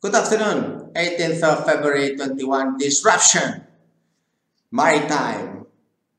Good afternoon, 18th of February 21, disruption, maritime.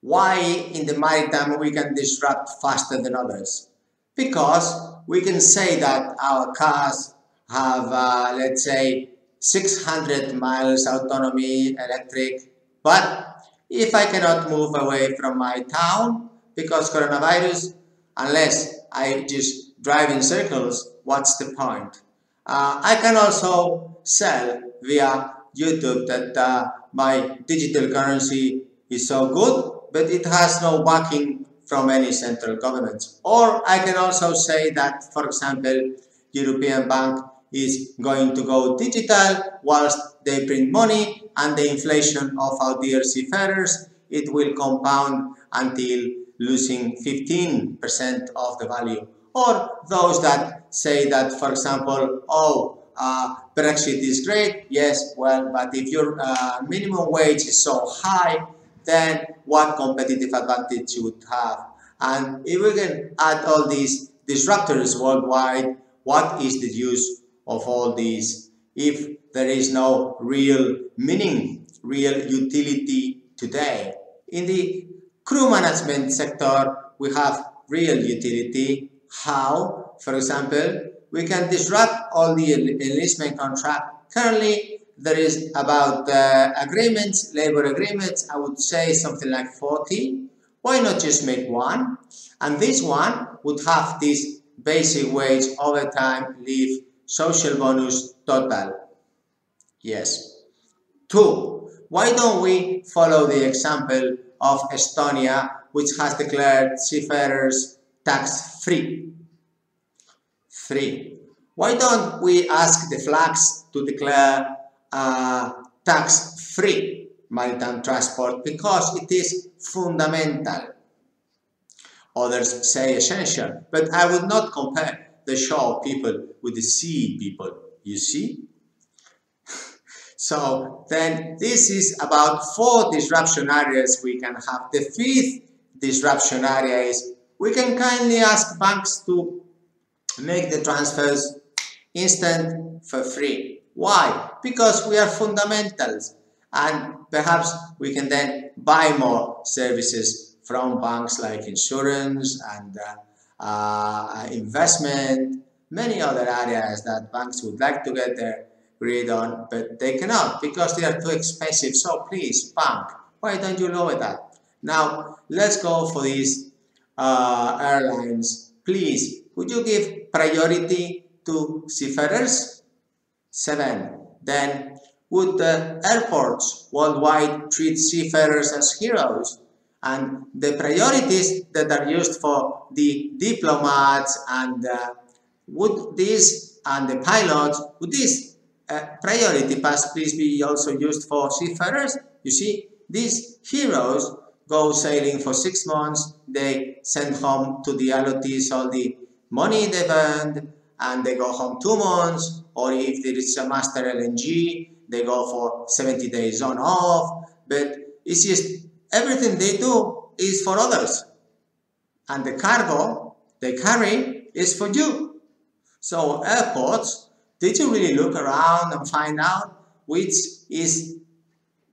Why in the maritime we can disrupt faster than others? Because we can say that our cars have, uh, let's say, 600 miles autonomy electric, but if I cannot move away from my town because coronavirus, unless I just drive in circles, what's the point? Uh, I can also sell via YouTube that uh, my digital currency is so good, but it has no backing from any central government. Or I can also say that, for example, European Bank is going to go digital whilst they print money and the inflation of our dear seafarers, it will compound until losing 15% of the value. Or those that say that, for example, oh, uh, Brexit is great, yes, well, but if your uh, minimum wage is so high, then what competitive advantage you would have? And if we can add all these disruptors worldwide, what is the use of all these if there is no real meaning, real utility today? In the crew management sector, we have real utility. How? for example, we can disrupt all the enlistment contract. Currently, there is about uh, agreements, labor agreements, I would say something like 40. Why not just make one? And this one would have this basic wage, overtime, leave, social bonus, total. Yes. Two, why don't we follow the example of Estonia, which has declared seafarers tax-free? Three, why don't we ask the flags to declare uh, tax-free maritime transport? Because it is fundamental. Others say essential, but I would not compare the shore people with the sea people, you see? so then this is about four disruption areas we can have. The fifth disruption area is we can kindly ask banks to make the transfers instant for free. Why? Because we are fundamentals and perhaps we can then buy more services from banks like insurance and uh, uh, investment, many other areas that banks would like to get their grid on, but they cannot because they are too expensive. So please, bank, why don't you lower that? Now, let's go for these uh, airlines. Please would you give priority to seafarers? 7. Then, would the airports worldwide treat seafarers as heroes? And the priorities that are used for the diplomats and uh, would this and the pilots, would this uh, priority pass please be also used for seafarers? You see, these heroes go sailing for six months, they send home to the allottees all the money they've earned and they go home two months or if there is a master LNG they go for 70 days on off. But it's just everything they do is for others. And the cargo they carry is for you. So airports did you really look around and find out which is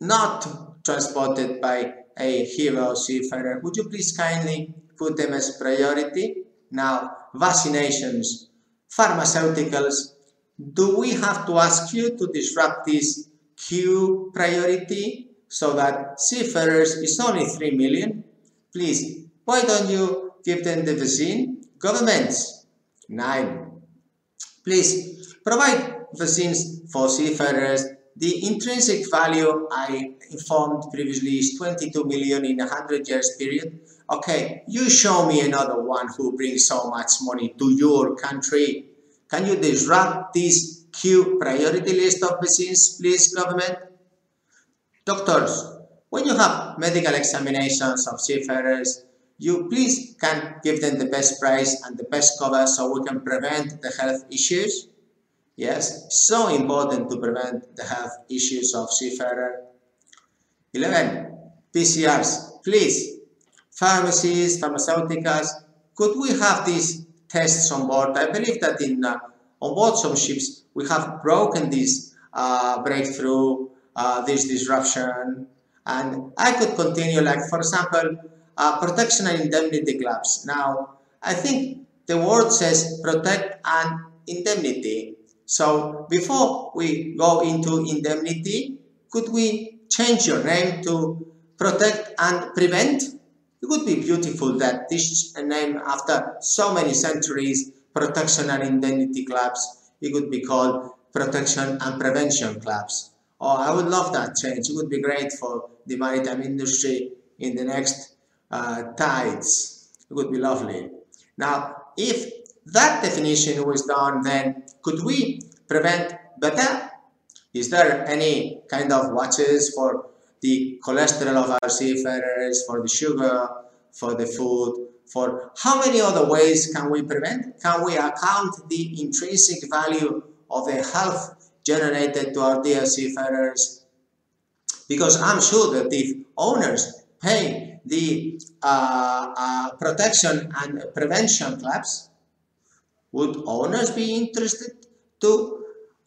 not transported by a hero seafarer would you please kindly put them as priority now, vaccinations, pharmaceuticals, do we have to ask you to disrupt this queue priority so that seafarers is only 3 million? Please, why don't you give them the vaccine? Governments, 9. Please, provide vaccines for seafarers. The intrinsic value I informed previously is 22 million in a 100 years period okay, you show me another one who brings so much money to your country. Can you disrupt this queue priority list of machines, please, government? Doctors, when you have medical examinations of seafarers, you please can give them the best price and the best cover so we can prevent the health issues. Yes, so important to prevent the health issues of seafarer. 11. PCRs, please pharmacies, pharmaceuticals, could we have these tests on board? I believe that in uh, on board some ships, we have broken this uh, breakthrough, uh, this disruption, and I could continue like, for example, uh, protection and indemnity clubs. Now, I think the word says protect and indemnity. So before we go into indemnity, could we change your name to protect and prevent? It would be beautiful that this name after so many centuries, protection and indemnity clubs, it could be called protection and prevention clubs. Oh, I would love that change. It would be great for the maritime industry in the next uh, tides. It would be lovely. Now, if that definition was done, then could we prevent better? Is there any kind of watches for the cholesterol of our seafarers, for the sugar, for the food, for how many other ways can we prevent? Can we account the intrinsic value of the health generated to our dear seafarers? Because I'm sure that if owners pay the uh, uh, protection and prevention clubs, would owners be interested to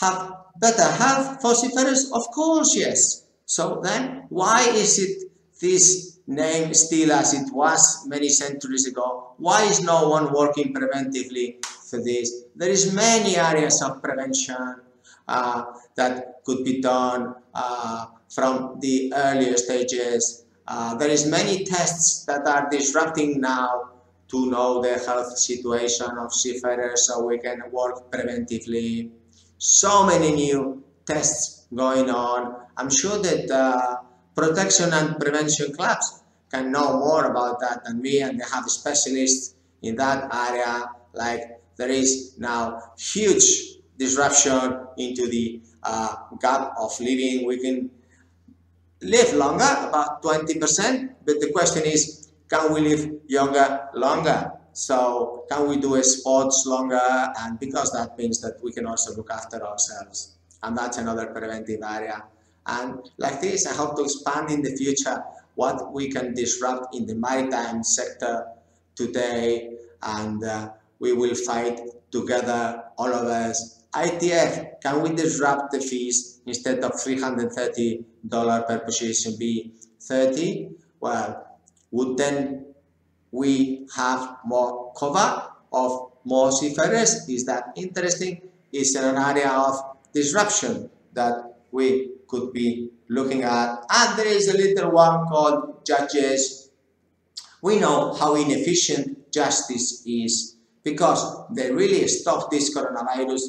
have better health for? Of course, yes. So then, why is it this name still as it was many centuries ago? Why is no one working preventively for this? There is many areas of prevention uh, that could be done uh, from the earlier stages. Uh, there is many tests that are disrupting now to know the health situation of seafarers so we can work preventively. So many new tests going on. I'm sure that uh, protection and prevention clubs can know more about that than me and they have specialists in that area like there is now huge disruption into the uh, gap of living. We can live longer, about 20%, but the question is, can we live younger longer? So can we do sports longer? And because that means that we can also look after ourselves. And that's another preventive area. And like this, I hope to expand in the future what we can disrupt in the maritime sector today. And uh, we will fight together, all of us. ITF, can we disrupt the fees instead of $330 per position be 30? Well, would then we have more cover of more seafarers? Is that interesting? Is an area of disruption that we could be looking at. And there is a little one called judges. We know how inefficient justice is because they really stopped this coronavirus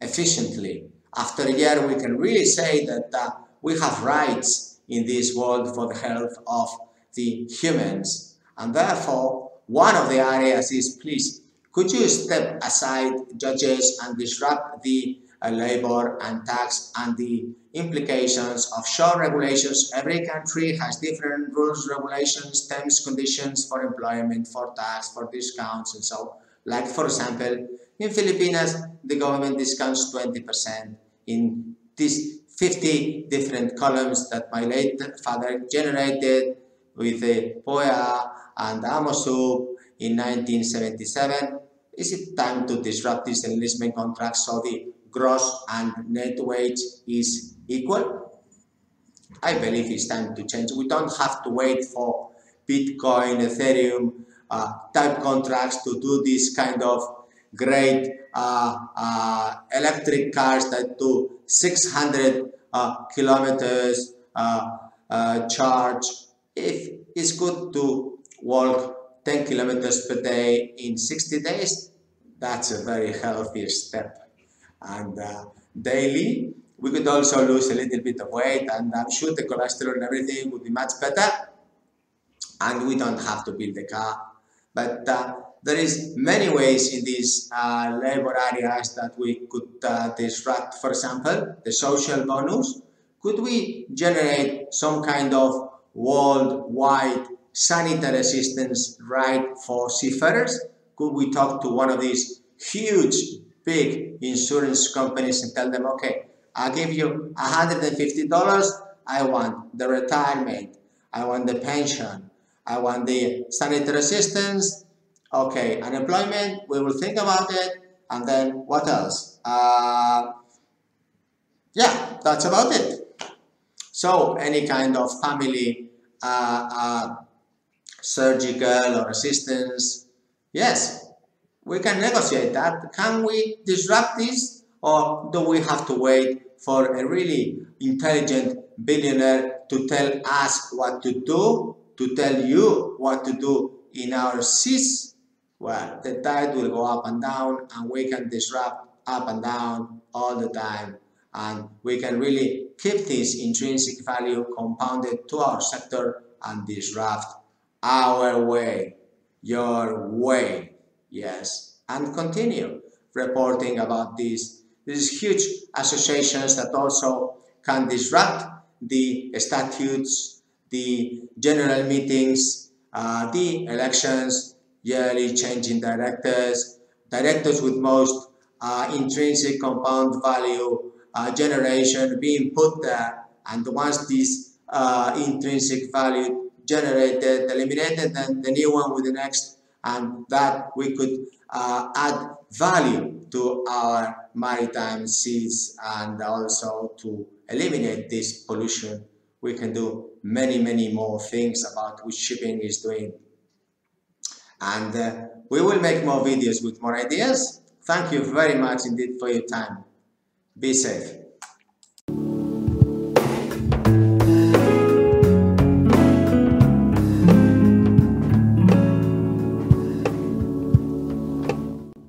efficiently. After a year, we can really say that uh, we have rights in this world for the health of the humans. And therefore, one of the areas is please, could you step aside, judges, and disrupt the uh, labor and tax and the implications of shore regulations. Every country has different rules, regulations, terms, conditions for employment, for tax, for discounts, and so. Like for example, in Filipinas, the government discounts 20% in these 50 different columns that my late father generated with the POEA and AMOSUP in 1977. Is it time to disrupt these enlistment contracts so the gross and net wage is equal? I believe it's time to change. We don't have to wait for Bitcoin, Ethereum uh, type contracts to do this kind of great uh, uh, electric cars that do 600 uh, kilometers uh, uh, charge. If it's good to walk 10 kilometers per day in 60 days, that's a very healthy step. And uh, daily we could also lose a little bit of weight and I'm sure the cholesterol and everything would be much better. And we don't have to build a car. But uh, there is many ways in these uh, labor areas that we could uh, disrupt. For example the social bonus. Could we generate some kind of worldwide sanitary assistance right for seafarers could we talk to one of these huge big insurance companies and tell them, okay, I'll give you $150. I want the retirement. I want the pension. I want the sanitary assistance. Okay, unemployment, we will think about it. And then what else? uh, yeah, that's about it. So any kind of family uh, uh, surgical or assistance, yes, we can negotiate that. Can we disrupt this or do we have to wait for a really intelligent billionaire to tell us what to do, to tell you what to do in our seas? Well, the tide will go up and down and we can disrupt up and down all the time and we can really keep this intrinsic value compounded to our sector and disrupt our way, your way, yes, and continue reporting about these, these huge associations that also can disrupt the statutes, the general meetings, uh, the elections, yearly changing directors, directors with most uh, intrinsic compound value generation being put there and once this uh, intrinsic value generated, eliminated, then the new one with the next and that we could uh, add value to our maritime seas and also to eliminate this pollution. We can do many, many more things about which shipping is doing. And uh, we will make more videos with more ideas. Thank you very much indeed for your time. Be safe.